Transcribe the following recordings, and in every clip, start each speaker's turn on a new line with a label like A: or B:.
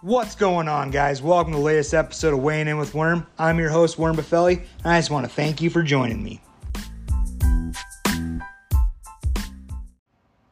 A: What's going on, guys? Welcome to the latest episode of Weighing In with Worm. I'm your host, Worm Buffelli, and I just want to thank you for joining me.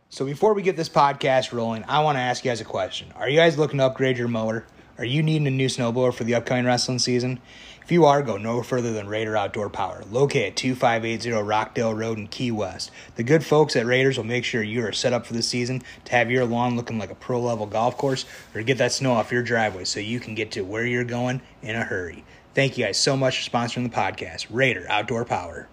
A: So, before we get this podcast rolling, I want to ask you guys a question. Are you guys looking to upgrade your mower? Are you needing a new snowblower for the upcoming wrestling season? If you are, go no further than Raider Outdoor Power, located at 2580 Rockdale Road in Key West. The good folks at Raiders will make sure you are set up for the season to have your lawn looking like a pro level golf course or get that snow off your driveway so you can get to where you're going in a hurry. Thank you guys so much for sponsoring the podcast, Raider Outdoor Power.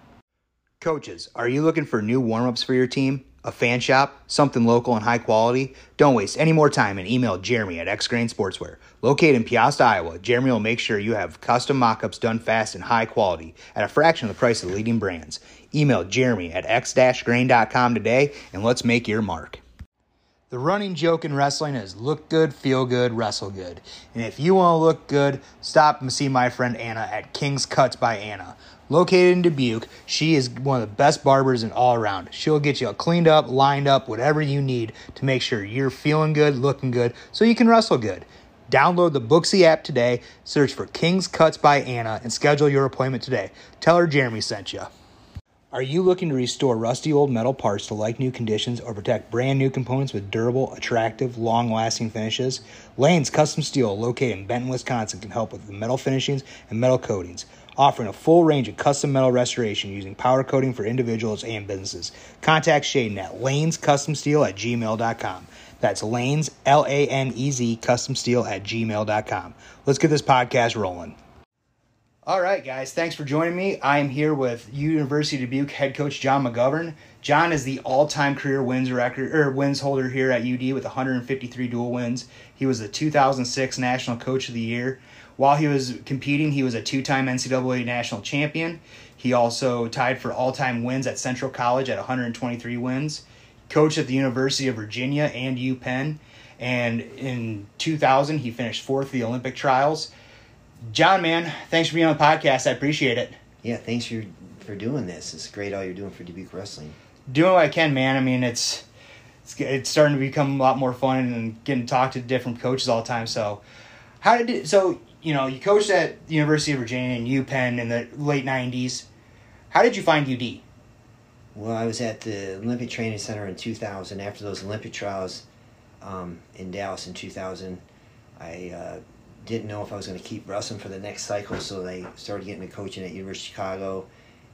A: Coaches, are you looking for new warm ups for your team? A fan shop, something local and high quality, don't waste any more time and email Jeremy at X Grain Sportswear. Located in Peosta, Iowa, Jeremy will make sure you have custom mock-ups done fast and high quality at a fraction of the price of leading brands. Email Jeremy at x-grain.com today and let's make your mark. The running joke in wrestling is look good, feel good, wrestle good. And if you want to look good, stop and see my friend Anna at King's Cuts by Anna. Located in Dubuque, she is one of the best barbers in all around. She'll get you cleaned up, lined up, whatever you need to make sure you're feeling good, looking good, so you can wrestle good. Download the Booksy app today, search for King's Cuts by Anna, and schedule your appointment today. Tell her Jeremy sent you. Are you looking to restore rusty old metal parts to like new conditions or protect brand new components with durable, attractive, long lasting finishes? Lane's Custom Steel, located in Benton, Wisconsin, can help with the metal finishings and metal coatings offering a full range of custom metal restoration using powder coating for individuals and businesses. Contact Shaden at lanescustomsteel at gmail.com. That's Lanes, L A N E Z, custom steel at gmail.com. Let's get this podcast rolling. All right, guys, thanks for joining me. I am here with University of Dubuque head coach Jon McGovern. Jon is the all-time career wins record or wins holder here at UD with 153 dual wins. He was the 2006 National Coach of the Year. While he was competing, he was a two time NCAA national champion. He also tied for all time wins at Central College at 123 wins. Coached at the University of Virginia and UPenn. And in 2000, he finished fourth the Olympic trials. Jon, man, thanks for being on the podcast. I appreciate it.
B: Yeah, thanks for for doing this. It's great all you're doing for Dubuque Wrestling.
A: Doing what I can, man. I mean, it's it's, it's starting to become a lot more fun and getting to talk to different coaches all the time. So, how did it, so you know, you coached at the University of Virginia and UPenn in the late 90s. How did you find UD?
B: Well, I was at the Olympic Training Center in 2000. After those Olympic trials um, in Dallas in 2000, I uh, didn't know if I was going to keep wrestling for the next cycle, so I started getting into coaching at University of Chicago.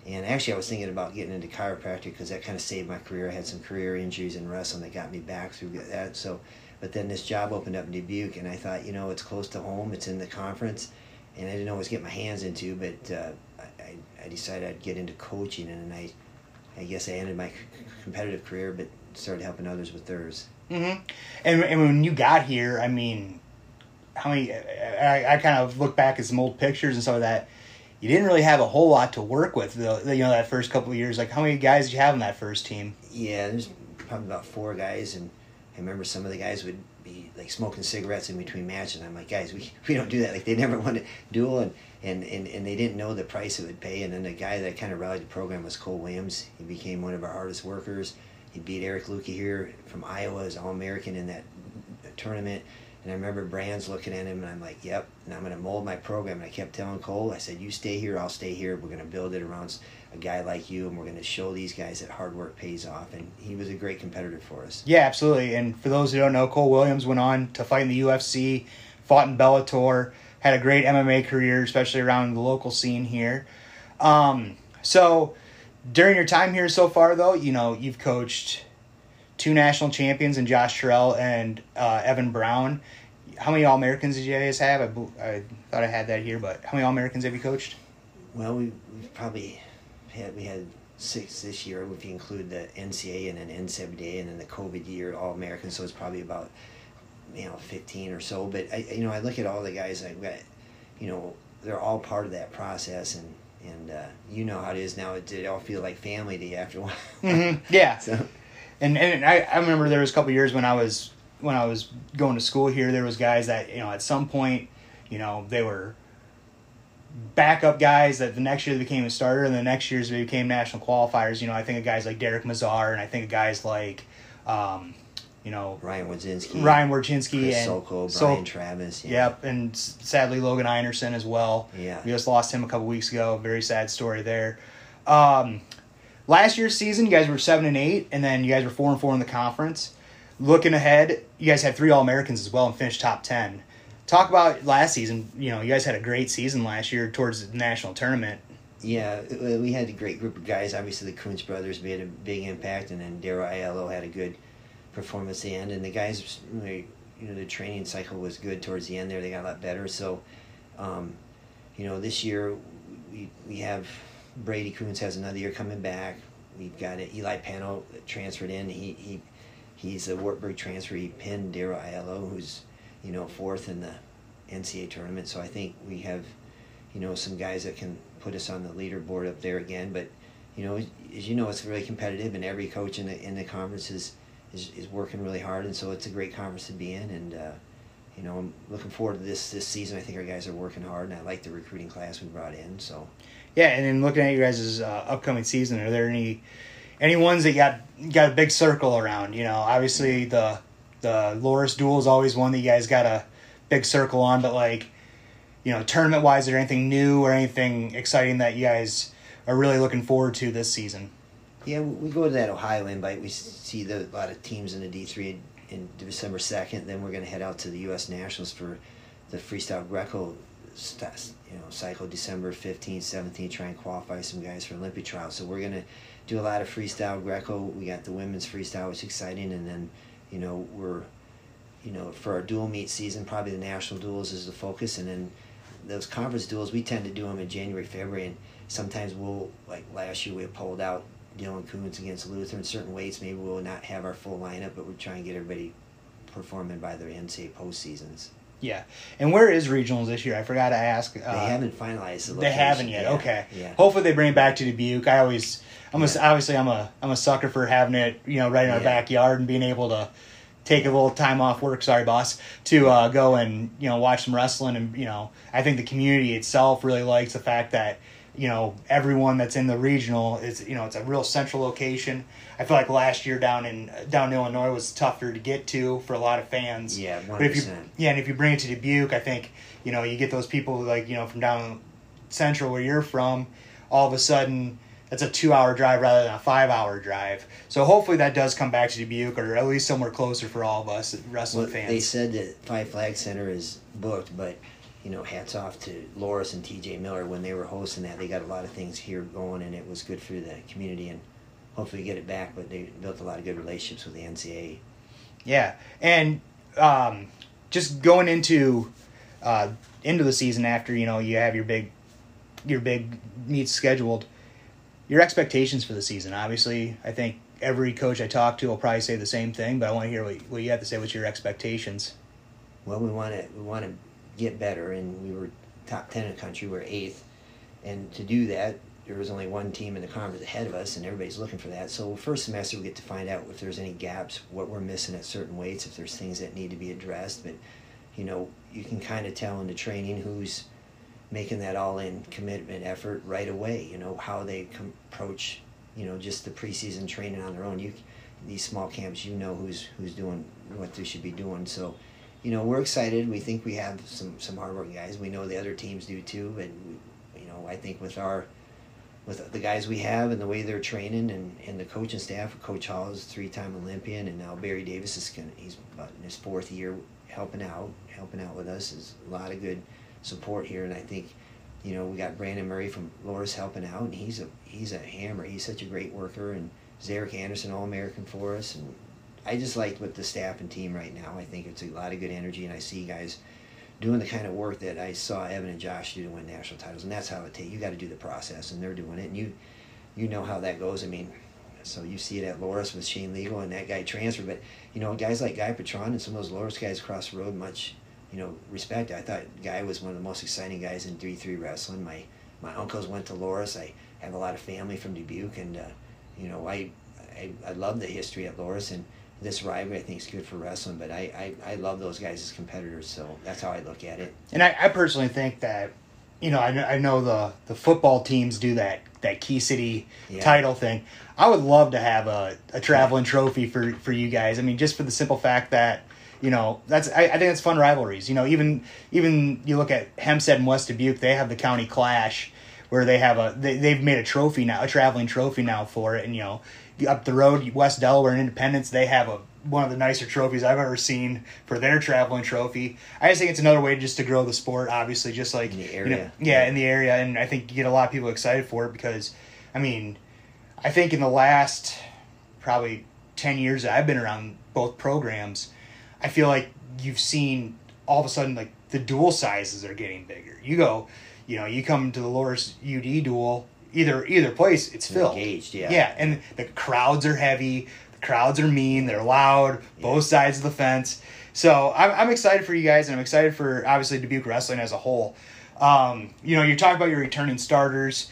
B: And actually, I was thinking about getting into chiropractic because that kind of saved my career. I had some career injuries in wrestling that got me back through that. So but then this job opened up in Dubuque, and I thought, you know, it's close to home. It's in the conference, and I didn't always get my hands into. But uh, I, I decided I'd get into coaching, and I, I guess I ended my competitive career, but started helping others with theirs.
A: Mm-hmm. And and when you got here, I mean, how many? I, I kind of look back at some old pictures and some of that. You didn't really have a whole lot to work with, the you know, that first couple of years. Like, how many guys did you have on that first team?
B: Yeah, there's probably about four guys, and I remember some of the guys would be like smoking cigarettes in between matches. And I'm like, guys, we, we don't do that. Like they never wanted to duel and, and, and, and they didn't know the price it would pay. And then the guy that kind of rallied the program was Cole Williams. He became one of our hardest workers. He beat Eric Luque here from Iowa as All American in that tournament. And I remember Brands looking at him, and I'm like, "Yep." And I'm going to mold my program. And I kept telling Cole, I said, "You stay here, I'll stay here. We're going to build it around a guy like you, and we're going to show these guys that hard work pays off. And he was a great competitor for us.
A: Yeah, absolutely. And for those who don't know, Cole Williams went on to fight in the UFC, fought in Bellator, had a great MMA career, especially around the local scene here. Um, so during your time here so far, though, you know you've coached two national champions in Josh Terrell and uh, Evan Brown. How many All Americans did you guys have? I, I thought I had that here, but how many All Americans have you coached?
B: Well, we, we've probably had we had six this year if you include the NCA and then NCAA and then the COVID year All American, so it's probably about you know fifteen or so. But I you know I look at all the guys I've got, you know they're all part of that process and and uh, you know how it is now. It, it all feel like family to you after a while.
A: Mm-hmm. Yeah. so. And and I, I remember there was a couple years when I was when I was going to school here. There was guys that you know at some point, you know they were backup guys that the next year they became a starter and the next years they became national qualifiers. You know, I think of guys like Derek Mazar and I think of guys like um, you know
B: Ryan Wadzinski,
A: Ryan Warchinski
B: Chris
A: and
B: Sokol, Brian Travis. yeah.
A: Yep, and sadly Logan Einerson as well.
B: Yeah.
A: we just lost him a couple weeks ago. Very sad story there. Um, last year's season, you guys were seven and eight, and then you guys were four and four in the conference. Looking ahead, you guys had three All Americans as well and finished top ten. Talk about last season. You know, you guys had a great season last year towards the national tournament.
B: Yeah, we had a great group of guys. Obviously, the Coons brothers made a big impact, and then Daryl Aiello had a good performance at the end. And the guys, you know, the training cycle was good towards the end there. They got a lot better. So, um, you know, this year we, we have Brady Kuntz has another year coming back. We've got Eli Pano transferred in. He, he He's a Wartburg transfer. He pinned Daryl Aiello, who's, you know, fourth in the NCAA tournament. So I think we have, you know, some guys that can put us on the leaderboard up there again. But you know, as you know, it's really competitive, and every coach in the in the conference is is, is working really hard, and so it's a great conference to be in. And uh, you know, I'm looking forward to this this season. I think our guys are working hard, and I like the recruiting class we brought in. So
A: Yeah, and then looking at you guys' uh, upcoming season, are there any any ones that got got a big circle around? You know, obviously the the Loras duel is always one that you guys got a big circle on, but like you know, tournament wise, is there anything new or anything exciting that you guys are really looking forward to this season?
B: yeah, we go to that Ohio invite. We see the, a lot of teams in the D three in December second. Then we're going to head out to the U.S. Nationals for the freestyle Greco st- you know cycle December 15th, 17th. Try and qualify some guys for Olympic trials. So we're going to do a lot of freestyle Greco. We got the women's freestyle, which is exciting, and then you know we're you know for our dual meet season, probably the national duels is the focus, and then those conference duels we tend to do them in January, February, and sometimes we'll like last year we pulled out Dylan Coons against Luther in certain weights. Maybe we'll not have our full lineup, but we're trying to get everybody performing by their NCAA postseasons.
A: Yeah, and where is regionals this year? I forgot to ask. Uh,
B: They haven't finalized the
A: They haven't yet.
B: Yeah,
A: Okay.
B: Yeah.
A: Hopefully they bring it back to Dubuque. I always, I'm a, obviously I'm a I'm a sucker for having it, you know, right in our
B: Yeah.
A: backyard and being able to take a little time off work. Sorry, boss, to uh, go and you know watch some wrestling and you know I think the community itself really likes the fact that you know everyone that's in the regional is you know it's a real central location. I feel like last year down in down in Illinois was tougher to get to for a lot of fans.
B: Yeah,
A: But if you
B: 100%.
A: yeah, and if you bring it to Dubuque, I think you know you get those people like you know from down central where you're from. All of a sudden, that's a two-hour drive rather than a five-hour drive. So hopefully that does come back to Dubuque, or at least somewhere closer for all of us wrestling
B: Well,
A: fans.
B: they said that Five Flag Center is booked, but you know, hats off to Loras and T.J. Miller when they were hosting that. They got a lot of things here going, and it was good for the community, and hopefully get it back. But they built a lot of good relationships with the NCAA.
A: Yeah, and um, just going into uh, into the season after you know you have your big your big meets scheduled, your expectations for the season. Obviously, I think every coach I talk to will probably say the same thing, but I want to hear what, what you have to say. What's your expectations?
B: Well, we want to we want to get better, and we were top ten in the country. We're eighth, and to do that, there was only one team in the conference ahead of us, and everybody's looking for that. So first semester, we get to find out if there's any gaps, what we're missing at certain weights, if there's things that need to be addressed. But you know, you can kind of tell in the training who's making that all-in commitment effort right away. You know how they com- approach, you know, just the preseason training on their own. You these small camps, you know who's who's doing what they should be doing. So you know, we're excited. We think we have some some hardworking guys. We know the other teams do too, and you know, I think with our with the guys we have and the way they're training and, and the coaching staff, Coach Hall is three time Olympian, and now Barry Davis is gonna, he's about in his fourth year helping out, helping out with us. Is a lot of good support here, and I think. You know, we got Brandon Murray from Loras helping out, and he's a he's a hammer. He's such a great worker, and Zarek Anderson, All American for us, and I just like with the staff and team right now. I think it's a lot of good energy, and I see guys doing the kind of work that I saw Evan and Josh do to win national titles, and that's how it takes. You got to do the process, and they're doing it, and you you know how that goes. I mean, so you see it at Loras with Shane Legal and that guy transferred, but you know guys like Guy Patron and some of those Loras guys across the road, much you know respect. I thought Guy was one of the most exciting guys in three three wrestling. My my uncles went to Loras. I have a lot of family from Dubuque, and uh, you know I, I I love the history at Loras and this rivalry I think is good for wrestling, but I, I, I love those guys as competitors, so that's how I look at it.
A: And I, I personally think that you know, I know, I know the the football teams do that that Key City
B: Yeah.
A: title thing. I would love to have a, a traveling trophy for for you guys. I mean, just for the simple fact that you know that's I, I think it's fun rivalries. You know, even even you look at Hempstead and West Dubuque, they have the county clash where they have a they, they've made a trophy now, a traveling trophy now for it, and you know up the road, West Delaware and Independence, they have a one of the nicer trophies I've ever seen for their traveling trophy. I just think it's another way just to grow the sport, obviously, just like
B: In the
A: you know,
B: area.
A: yeah, in the area, and I think you get a lot of people excited for it because, I mean, I think in the last probably ten years that I've been around both programs, I feel like you've seen all of a sudden like the dual sizes are getting bigger. You go, you know, you come to the Loras UD duel, either either place, it's filled.
B: Engaged, yeah.
A: Yeah, and the crowds are heavy. The crowds are mean. They're loud. Both sides of the fence. So I'm, I'm excited for you guys, and I'm excited for obviously Dubuque wrestling as a whole. Um, you know, you're talking about your returning starters.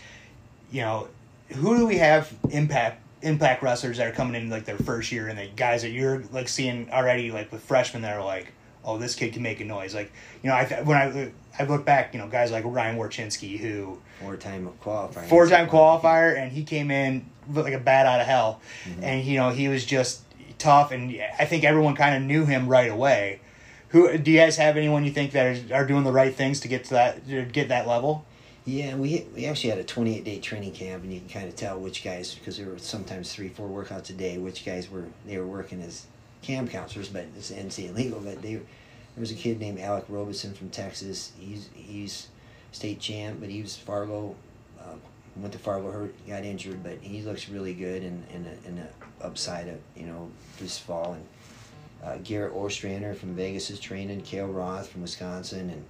A: You know, who do we have impact impact wrestlers that are coming in like their first year, and the guys that you're like seeing already like with freshmen that are like, oh, this kid can make a noise. Like, you know, I when I I look back, you know, guys like Ryan Warchinski who
B: Four time qualifier.
A: four time qualifier, and he came in looked like a bat out of hell, mm-hmm. and you know he was just tough, and I think everyone kind of knew him right away. Who do you guys have anyone you think that are, are doing the right things to get to that to get that level?
B: Yeah, we we actually had a 28 day training camp, and you can kind of tell which guys because there were sometimes three, four workouts a day. Which guys were they were working as camp counselors, but it's NC legal. But they there was a kid named Alec Robeson from Texas. He's he's state champ, but he was Fargo. Uh, went to Fargo, hurt, got injured, but he looks really good in in the, in upside of you know this fall. And uh, Garrett Ostrander from Vegas is training. Kale Roth from Wisconsin, and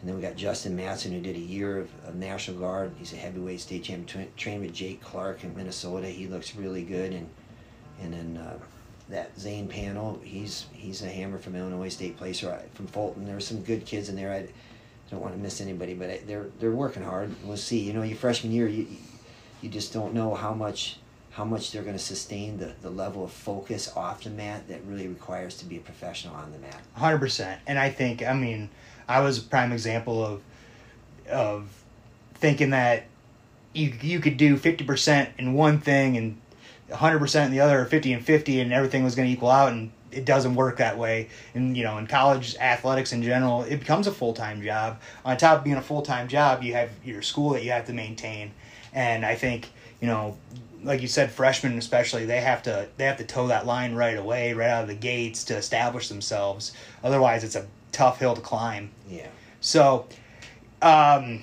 B: and then we got Justin Matson, who did a year of, of National Guard. He's a heavyweight state champ. Tra- trained with Jake Clark in Minnesota. He looks really good. And and then uh, that Zane Panel, he's he's a hammer from Illinois State Placer I- uh, from Fulton. There were some good kids in there. I don't want to miss anybody, but I, they're they're working hard. We'll see. You know, your freshman year, you you just don't know how much how much they're going to sustain the, the level of focus off the mat that really requires to be a professional on the mat.
A: Hundred percent, and I think I mean I was a prime example of of thinking that you you could do fifty percent in one thing and hundred percent in the other, fifty and fifty, and everything was going to equal out, and it doesn't work that way. And you know, in college athletics in general, it becomes a full time job. On top of being a full time job, you have your school that you have to maintain, and I think you know. Like you said, freshmen especially, they have to they have to toe that line right away, right out of the gates to establish themselves. Otherwise, it's a tough hill to climb.
B: Yeah.
A: So, um,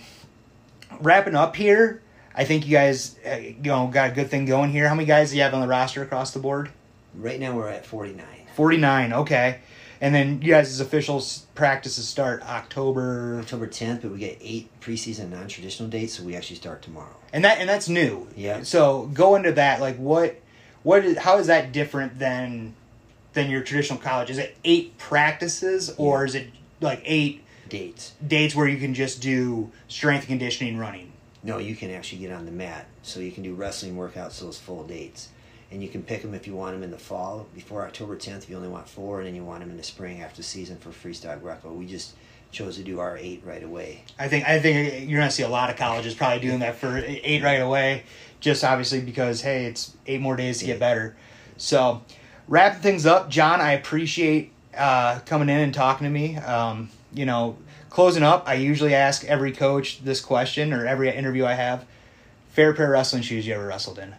A: wrapping up here, I think you guys, uh, you know, got a good thing going here. How many guys do you have on the roster across the board?
B: Right now we're at 49.
A: Forty nine. Okay, and then you guys' official practices start October,
B: October 10th, but we get eight preseason non-traditional dates, so we actually start tomorrow.
A: and that and that's new.
B: Yeah.
A: So go into that. Like, what, what is how is that different than than your traditional college? Is it eight practices or is it like eight
B: Dates.
A: dates where you can just do strength conditioning running?
B: No, you can actually get on the mat, so you can do wrestling workouts those full dates, and you can pick them if you want them in the fall before October 10th. If you only want four, and then you want them in the spring after season for freestyle Greco. We just chose to do our eight right away.
A: I think I think you're gonna see a lot of colleges probably doing that for eight right away, just obviously because hey, it's eight more days to get better. So, wrapping things up, Jon, I appreciate uh, coming in and talking to me. Um, you know, closing up, I usually ask every coach this question or every interview I have: fair pair of wrestling shoes you ever wrestled in?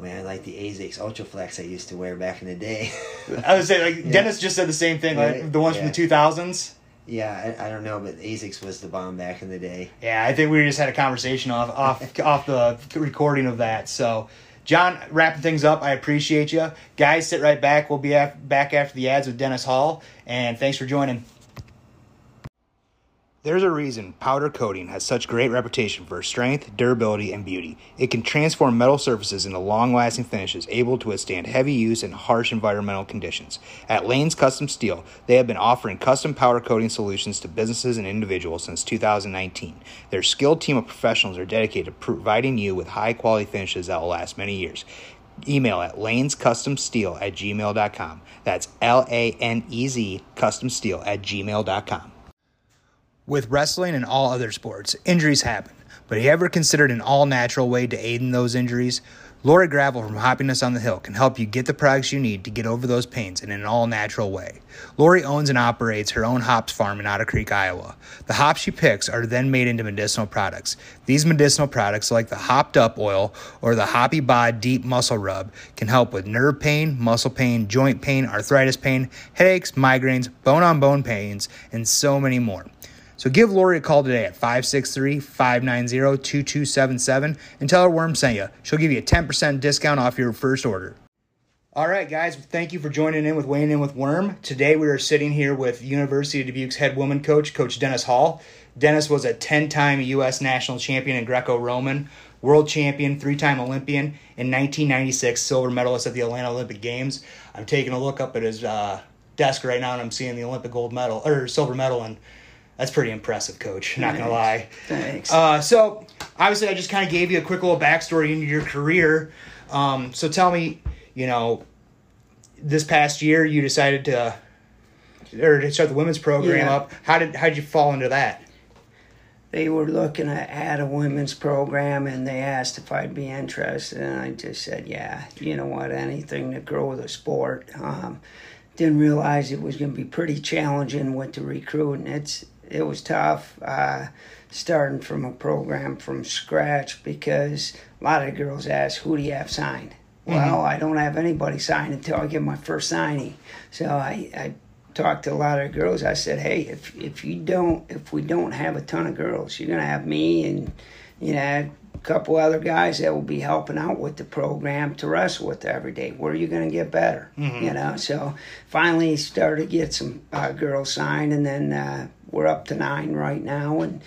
B: Man, I like the ASICS Ultraflex I used to wear back in the day.
A: I would say like
B: Yeah.
A: Dennis just said the same thing, like the ones
B: yeah.
A: from the two thousands.
B: yeah, I, I don't know, but ASICS was the bomb back in the day.
A: Yeah, I think we just had a conversation off off off the recording of that. So, Jon, wrapping things up, I appreciate you guys. Sit right back. We'll be af- back after the ads with Dennis Hall, and thanks for joining. There's a reason powder coating has such great reputation for strength, durability, and beauty. It can transform metal surfaces into long-lasting finishes able to withstand heavy use and harsh environmental conditions. At Lane's Custom Steel, they have been offering custom powder coating solutions to businesses and individuals since 2019. Their skilled team of professionals are dedicated to providing you with high-quality finishes that will last many years. Email at lanescustomsteel at gmail.com. That's L-A-N-E-Z customsteel at gmail.com. With wrestling and all other sports, injuries happen. But have you ever considered an all natural way to aid in those injuries? Lori Gravel from Happiness on the Hill can help you get the products you need to get over those pains in an all natural way. Lori owns and operates her own hops farm in Otter Creek, Iowa. The hops she picks are then made into medicinal products. These medicinal products, like the Hopped Up Oil or the Hoppy Bod Deep Muscle Rub, can help with nerve pain, muscle pain, joint pain, arthritis pain, headaches, migraines, bone on bone pains, and so many more. So give Lori a call today at 563 590 2277 and tell her Worm sent you. She'll give you a 10% discount off your first order. All right, guys, thank you for joining in with Weighing In with Worm. Today we are sitting here with University of Dubuque's head woman coach, Coach Dennis Hall. Dennis was a 10 time U.S. national champion in Greco Roman, world champion, three time Olympian, and 1996 silver medalist at the Atlanta Olympic Games. I'm taking a look up at his uh, desk right now and I'm seeing the Olympic gold medal, or silver medal, and that's pretty impressive, Coach. Not gonna lie.
B: Thanks.
A: Uh, so obviously, I just kind of gave you a quick little backstory into your career. Um, so tell me, you know, this past year you decided to, or to start the women's program
C: Yeah.
A: up. How did how did you fall into that?
C: they were looking at, at a women's program and they asked if I'd be interested and I just said yeah you know what anything to grow the sport um, didn't realize it was going to be pretty challenging with the recruiting it's it was tough uh, starting from a program from scratch because a lot of girls ask who do you have signed well I don't have anybody signed until I get my first signing so I, I talked to a lot of girls. I said, "Hey, if if you don't, if we don't have a ton of girls, you're gonna have me and you know a couple other guys that will be helping out with the program to wrestle with every day. Where are you gonna get better? You know." So finally started to get some uh, girls signed, and then uh, we're up to nine right now, and.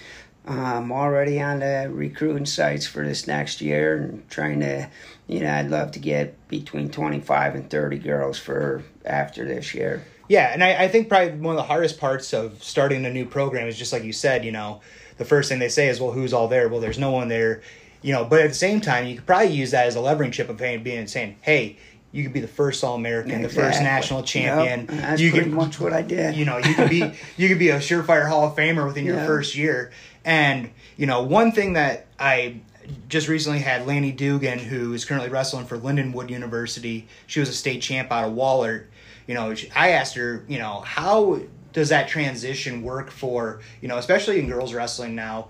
C: I'm already on the recruiting sites for this next year and trying to, you know, I'd love to get between 25 and 30 girls for after this year.
A: Yeah, and I, I think probably one of the hardest parts of starting a new program is just like you said, you know, the first thing they say is, well, who's all there? Well, there's no one there, you know, but at the same time, you could probably use that as a levering chip of being saying, hey, you could be the first All American, the first national champion.
C: Yep, that's
A: you
C: pretty
A: could,
C: much what I did.
A: you know, you could be you could be a surefire Hall of Famer within your
C: Yeah.
A: first year. And you know, one thing that I just recently had Lanny Dugan, who is currently wrestling for Lindenwood University. She was a state champ out of Wahlert. You know, I asked her, you know, how does that transition work for you know, especially in girls wrestling now,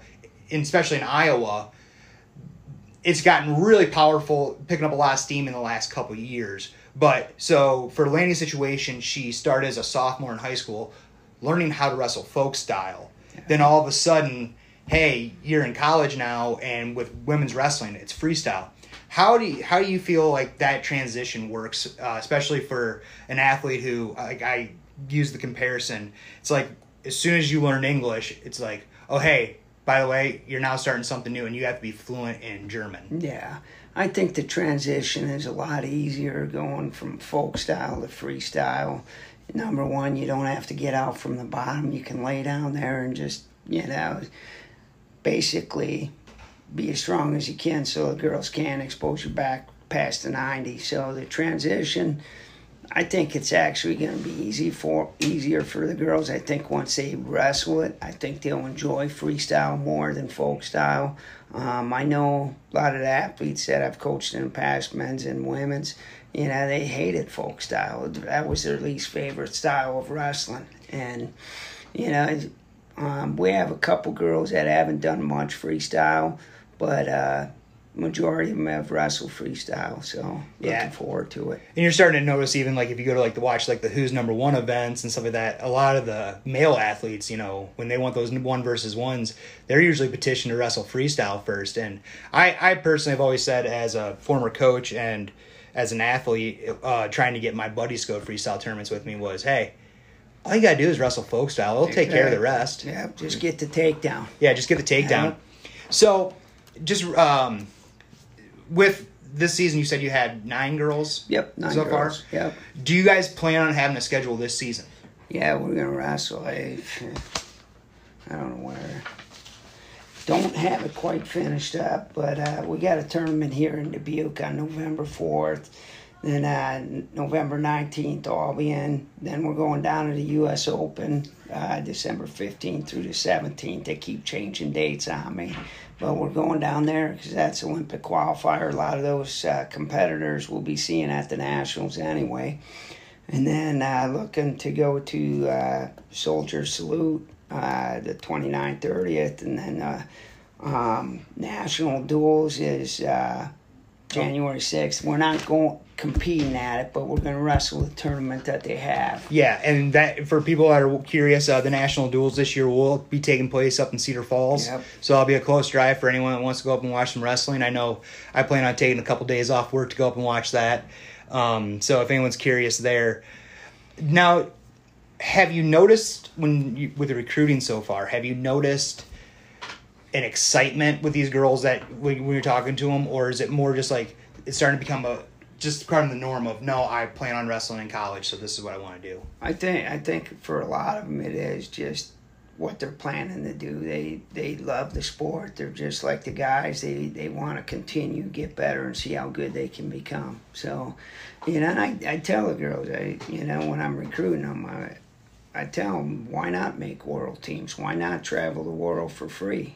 A: especially in Iowa. It's gotten really powerful, picking up a lot of steam in the last couple of years. But so for Lanny's situation, she started as a sophomore in high school, learning how to wrestle folk style. Then all of a sudden, hey, you're in college now, and with women's wrestling, it's freestyle. How do you, how do you feel like that transition works, uh, especially for an athlete who like I use the comparison? It's like as soon as you learn English, it's like, oh hey, by the way, you're now starting something new, and you have to be fluent in German.
C: Yeah, I think the transition is a lot easier going from folk style to freestyle. Number one, you don't have to get out from the bottom. You can lay down there and just, you know, basically be as strong as you can so the girls can expose your back past the 90. So the transition, I think it's actually going to be easy for easier for the girls. I think once they wrestle it, I think they'll enjoy freestyle more than folk style. Um, I know a lot of the athletes that I've coached in the past, men's and women's, you know, they hated folk style. That was their least favorite style of wrestling. And, you know, um, we have a couple girls that haven't done much freestyle, but uh, majority of them have wrestled freestyle. So
A: Yeah.
C: looking forward to it.
A: And you're starting to notice even like if you go to like the watch like the Who's Number One events and stuff like that, a lot of the male athletes, you know, when they want those one versus ones, they're usually petitioned to wrestle freestyle first. And I, I personally have always said as a former coach and as an athlete, uh, trying to get my buddies to go to freestyle tournaments with me was, hey, all you gotta do is wrestle folk style. It'll take care of the rest.
C: Yeah, just get the takedown.
A: Yeah, just get the takedown. So, just um, with this season, you said you had nine girls.
C: Yep, nine
A: so
C: girls.
A: far.
C: Yep.
A: Do you guys plan on having a schedule this season?
C: Yeah, we're gonna wrestle. I, I don't know where. Don't have it quite finished up, but uh, we got a tournament here in Dubuque on November fourth. Then uh, November 19th, Albion. Then we're going down to the U.S. Open uh, December 15th through the 17th. They keep changing dates on me. But we're going down there because that's Olympic qualifier. A lot of those uh, competitors we'll be seeing at the Nationals anyway. And then uh, looking to go to uh, Soldier Salute uh, the 29th, 30th. And then uh, um, National Duels is uh, January 6th. We're not going competing at it, but we're going to wrestle the tournament that they have.
A: Yeah, and that for people that are curious, uh, the national duels this year will be taking place up in Cedar Falls.
C: Yep.
A: So that'll be a close drive for anyone that wants to go up and watch some wrestling. I know I plan on taking a couple days off work to go up and watch that. Um, so if anyone's curious there, now have you noticed when you, with the recruiting so far? Have you noticed? an excitement with these girls that when, when you're talking to them, or is it more just like it's starting to become a just part of the norm of no, I plan on wrestling in college, so this is what I want to do.
C: I think I think for a lot of them it is just what they're planning to do. They they love the sport. They're just like the guys. They they want to continue, get better, and see how good they can become. So, you know, I I tell the girls, I you know when I'm recruiting them, I I tell them why not make world teams? Why not travel the world for free?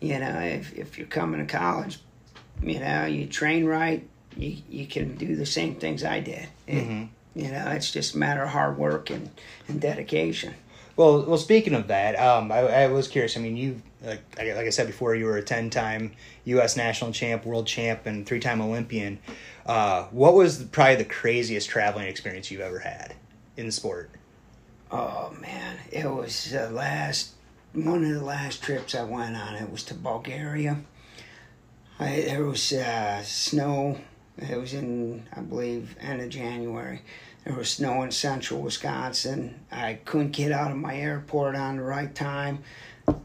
C: You know, if if you're coming to college, you know, you train right, you you can do the same things I did. It, You know, it's just a matter of hard work and, and dedication.
A: Well, well. Speaking of that, um, I, I was curious. I mean, you like like I said before, you were a ten-time U.S. national champ, world champ, and three-time Olympian. Uh, what was probably the craziest traveling experience you've ever had in sport?
C: Oh man, it was the last one of the last trips I went on. It was to Bulgaria. I, there was uh, snow. It was in, I believe, end of January. There was snow in central Wisconsin. I couldn't get out of my airport on the right time.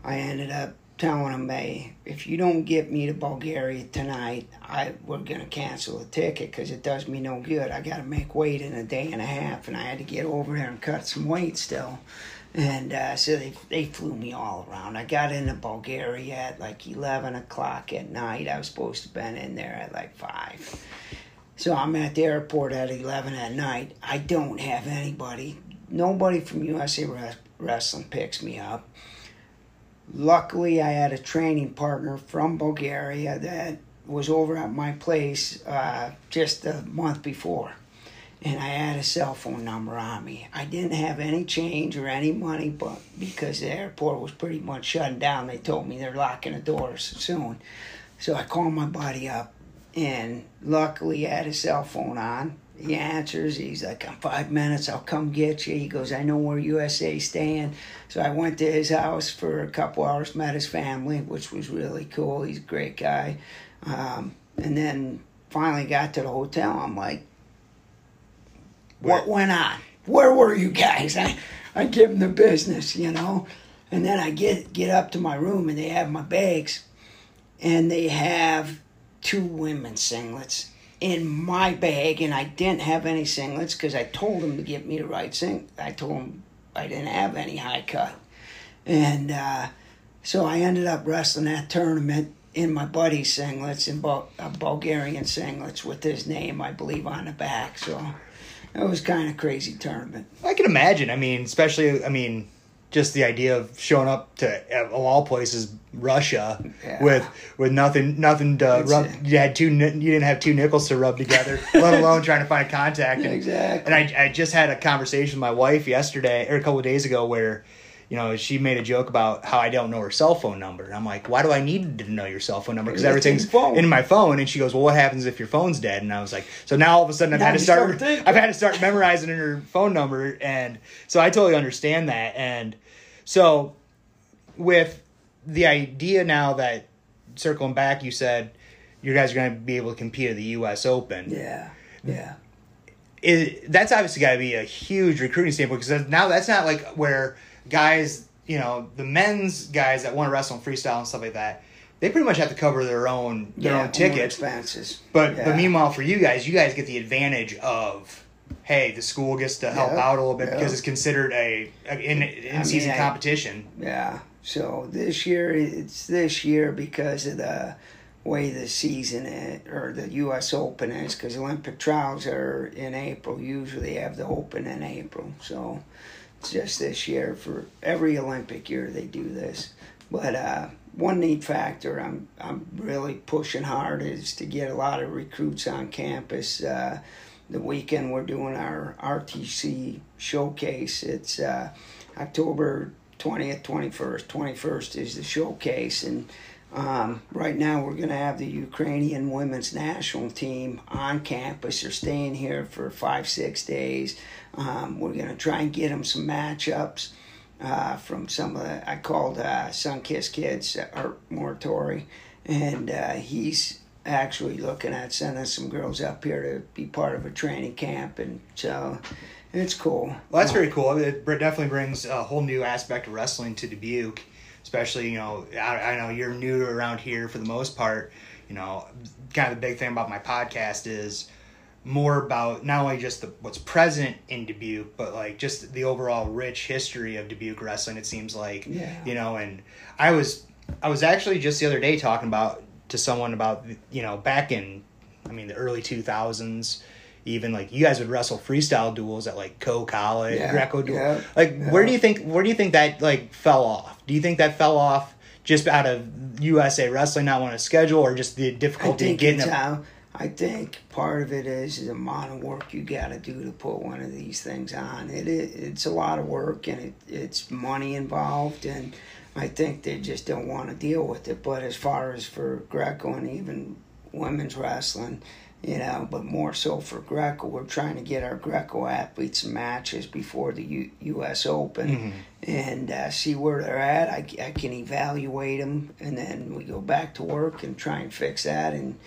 C: I ended up telling them, "Hey, if you don't get me to Bulgaria tonight, I we're gonna cancel the ticket because it does me no good. I got to make weight in a day and a half, and I had to get over there and cut some weight still." And uh, so they they flew me all around. I got into Bulgaria at like eleven o'clock at night. I was supposed to have been in there at like five. So I'm at the airport at eleven at night. I don't have anybody. Nobody from USA Wrestling picks me up. Luckily, I had a training partner from Bulgaria that was over at my place uh, just a month before and I had a cell phone number on me. I didn't have any change or any money, but because the airport was pretty much shutting down, they told me they're locking the doors soon. So I called my buddy up, and luckily he had his cell phone on. He answers. He's like, "I'm five minutes, I'll come get you." He goes, "I know where USA's staying." So I went to his house for a couple hours, met his family, which was really cool. He's a great guy. Um, and then finally got to the hotel. I'm like, what went on? Where were you guys? I, I give them the business, you know. And then I get get up to my room and they have my bags, and they have two women's singlets in my bag, and I didn't have any singlets because I told them to get me the right sing. I told them I didn't have any high cut, and uh, so I ended up wrestling that tournament in my buddy's singlets in Bul- uh, Bulgarian singlets with his name, I believe, on the back. So it was kind of crazy tournament.
A: I can imagine. I mean, especially, I mean, just the idea of showing up to of all places, Russia,
C: Yeah.
A: with with nothing, nothing to
C: That's
A: rub.
C: it.
A: You had two, you didn't have two nickels to rub together, let alone trying to find a contact. And,
C: Exactly.
A: And I, I just had a conversation with my wife yesterday or a couple of days ago where. You know, she made a joke about how I don't know her cell phone number. And I'm like, why do I need to know your cell phone number? Because everything's
C: phone.
A: in my phone. And she goes, well, what happens if your phone's dead? And I was like, so now all of a sudden I've
C: Now
A: had to start,
C: start.
A: I've had to start memorizing her phone number. And so I totally understand that. And so with the idea now that circling back, you said you guys are going to be able to compete at the U.S. Open.
C: Yeah, yeah.
A: It, that's obviously got to be a huge recruiting standpoint because now that's not like where guys, you know, the men's guys that want to wrestle in freestyle and stuff like that, they pretty much have to cover their own their
C: yeah,
A: own tickets.
C: expenses.
A: But
C: yeah.
A: but meanwhile, for you guys, you guys get the advantage of, hey, the school gets to help
C: Yeah,
A: out a little bit
C: yeah.
A: because it's considered a, a in in season
C: I-
A: competition.
C: Yeah. So this year it's this year because of the way the season is, or the U.S. Open is because Olympic trials are in April. Usually have the Open in April, so just this year for every Olympic year they do this. But uh, one neat factor I'm I'm really pushing hard is to get a lot of recruits on campus. Uh, the weekend we're doing our RTC showcase. It's uh, October 20th, 21st. 21st is the showcase, and um, right now we're going to have the Ukrainian women's national team on campus. They're staying here for five, six days. Um, we're going to try and get them some matchups. Uh, from some of the, I called uh, Kiss Kids, Art Martori, and uh, he's actually looking at sending some girls up here to be part of a training camp, and so it's cool.
A: Well, that's very cool. It definitely brings a whole new aspect of wrestling to Dubuque, especially you know I, I know you're new around here for the most part. You know, kind of the big thing about my podcast is more about not only just the what's present in Dubuque, but like just the overall rich history of Dubuque wrestling. It seems like,
C: yeah.
A: you know, and I was I was actually just the other day talking about to someone about you know back in I mean the early two thousands. Even like you guys would wrestle freestyle duels at like Coe College, yeah, Greco duel. Yeah, like yeah. where do you think where do you think that like fell off? Do you think that fell off just out of USA wrestling not wanting to schedule, or just the difficulty getting?
C: It? I think part of it is the amount of work you got to do to put one of these things on. It, it it's a lot of work and it, it's money involved, and I think they just don't want to deal with it. But as far as for Greco and even women's wrestling, you know, but more so for Greco. We're trying to get our Greco athletes matches before the U- U.S. Open mm-hmm. and uh, see where they're at. I, I can evaluate them, and then we go back to work and try and fix that. And,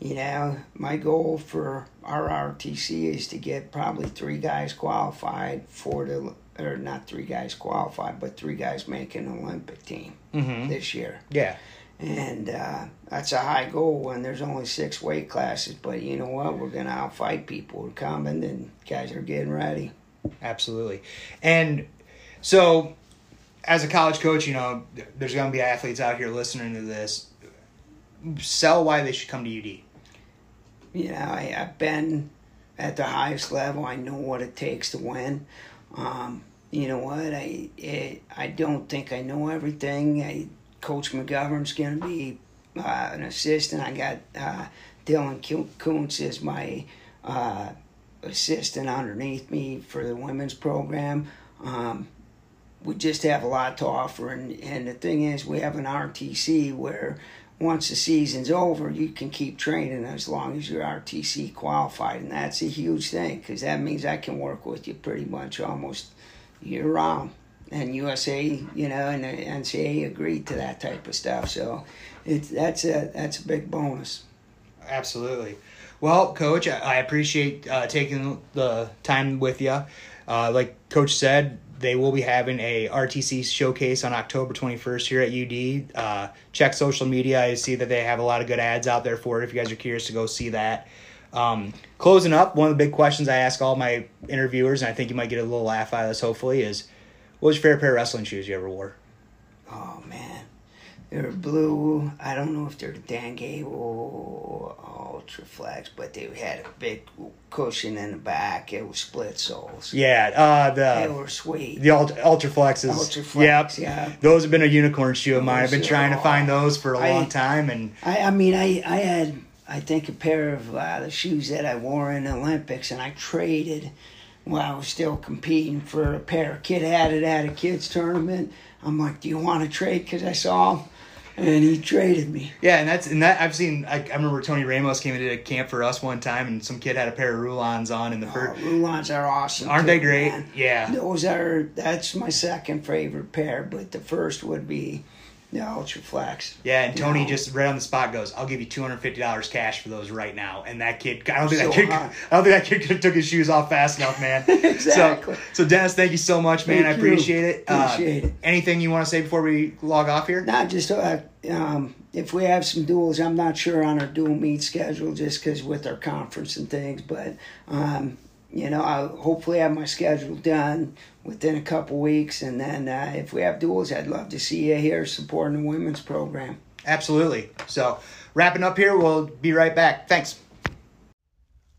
C: you know, my goal for our RTC is to get probably three guys qualified for the, or not three guys qualified, but three guys making an Olympic team mm-hmm. this year.
A: Yeah
C: and uh, that's a high goal when there's only six weight classes. But you know what? We're gonna outfight people who are coming, and guys are getting ready.
A: Absolutely, and so as a college coach, you know, there's gonna be athletes out here listening to this. Sell why they should come to UD.
C: You know, I, have been at the highest level. I know what it takes to win. Um, you know what? I it, I don't think I know everything. I Coach McGovern's going to be uh, an assistant. I got uh, Dylan Kuntz as my uh, assistant underneath me for the women's program. Um, we just have a lot to offer, and, and the thing is, we have an RTC where once the season's over, you can keep training as long as you're RTC qualified, and that's a huge thing because that means I can work with you pretty much almost year round and USA, you know, and the NCAA agreed to that type of stuff. So it's that's a that's a big bonus.
A: Absolutely. Well, Coach, I appreciate uh, taking the time with you. Uh, like Coach said, they will be having a RTC showcase on October 21st here at UD. Uh, check social media. I see that they have a lot of good ads out there for it. If you guys are curious to go see that. Um, closing up, one of the big questions I ask all my interviewers, and I think you might get a little laugh out of this, hopefully, is what was your favorite pair of wrestling shoes you ever wore?
C: Oh man, they were blue. I don't know if they're Dan Gable Ultra Flex, but they had a big cushion in the back. It was split soles.
A: Yeah, uh, the
C: they were sweet.
A: The Ultra Flexes.
C: Ultra Flex. Yep. Yeah.
A: Those have been a unicorn shoe of mine. I've been trying to find those for a I, long time, and
C: I, I mean, I, I had I think a pair of uh, the shoes that I wore in the Olympics, and I traded while I was still competing for a pair. Of Kid had it at a kids tournament. I'm like, do you want to trade? Because I saw him, and he traded me.
A: Yeah, and that's and that I've seen. I, I remember Tony Ramos came into a camp for us one time, and some kid had a pair of Rulons on in the
C: oh,
A: first.
C: Rulons are awesome.
A: Aren't too, they great? Man. Yeah.
C: Those are. That's my second favorite pair, but the first would be yeah, Ultra Flex.
A: Yeah, and Tony no. just right on the spot goes, "I'll give you two hundred fifty dollars cash for those right now." And that kid, I don't think so that kid, hot. I don't think that kid took his shoes off fast enough, man.
C: exactly.
A: So, so Dennis, thank you so much, man.
C: Thank
A: I appreciate it.
C: Appreciate uh, it.
A: Anything you want to say before we log off here?
C: Not just uh, um, if we have some duels. I'm not sure on our dual meet schedule, just because with our conference and things, but. Um, you know, I'll hopefully have my schedule done within a couple weeks, and then uh, if we have duels, I'd love to see you here supporting the women's program.
A: Absolutely. So Wrapping up here, we'll be right back. Thanks.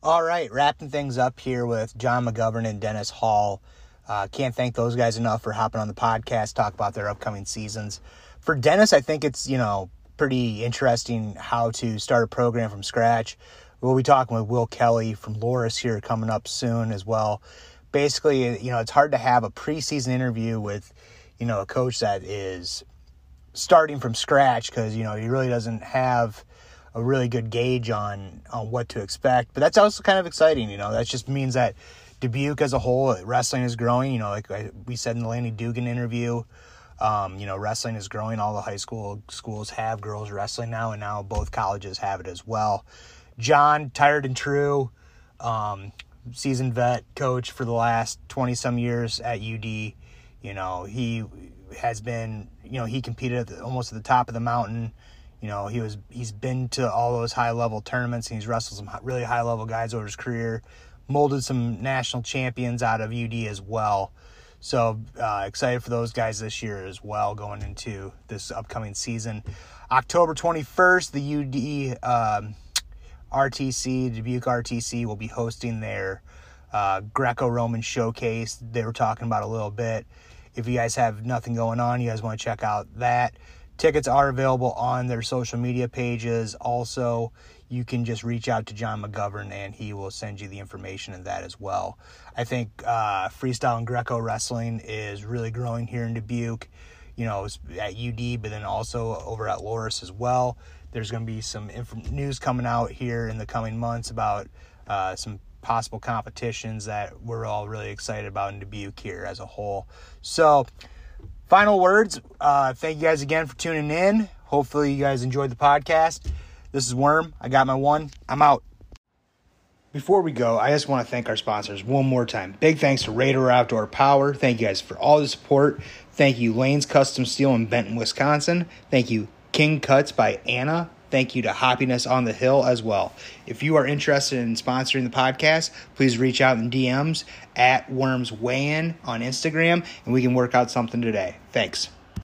A: All right, wrapping things up here with Jon McGovern and Dennis Hall. Uh, can't thank those guys enough for hopping on the podcast, talk about their upcoming seasons. For Dennis, I think it's you know pretty interesting how to start a program from scratch. We'll be talking with Will Kelly from Loras here coming up soon as well. Basically, you know, it's hard to have a preseason interview with, you know, a coach that is starting from scratch because you know he really doesn't have a really good gauge on on what to expect. But that's also kind of exciting, you know. That just means that Dubuque as a whole, wrestling is growing. You know, like we said in the Lanny Dugan interview, um, you know, wrestling is growing. All the high school schools have girls wrestling now, and now both colleges have it as well. Jon, tired and true, um, seasoned vet coach for the last twenty some years at UD. You know, he has been, you know, he competed at the, almost at the top of the mountain you know, he was he's been to all those high level tournaments and he's wrestled some really high level guys over his career, molded some national champions out of UD as well. So uh, excited for those guys this year as well going into this upcoming season. October 21st, the UD um, RTC, Dubuque RTC, will be hosting their uh, Greco Roman showcase. They were talking about a little bit. If you guys have nothing going on, you guys want to check out that. Tickets are available on their social media pages. Also, you can just reach out to Jon McGovern and he will send you the information in that as well. I think uh, freestyle and Greco wrestling is really growing here in Dubuque, you know, at UD, but then also over at Loras as well. There's going to be some inf- news coming out here in the coming months about uh, some possible competitions that we're all really excited about in Dubuque here as a whole. So, final words. Uh, thank you guys again for tuning in. Hopefully, you guys enjoyed the podcast. This is Worm. I got my one. I'm out. Before we go, I just want to thank our sponsors one more time. Big thanks to Raider Outdoor Power. Thank you guys for all the support. Thank you, Lane's Custom Steel in Benton, Wisconsin. Thank you, King Cuts by Anna. Thank you to Happiness on the Hill as well. If you are interested in sponsoring the podcast, please reach out in DMs at Worms Weigh on Instagram and we can work out something today. Thanks.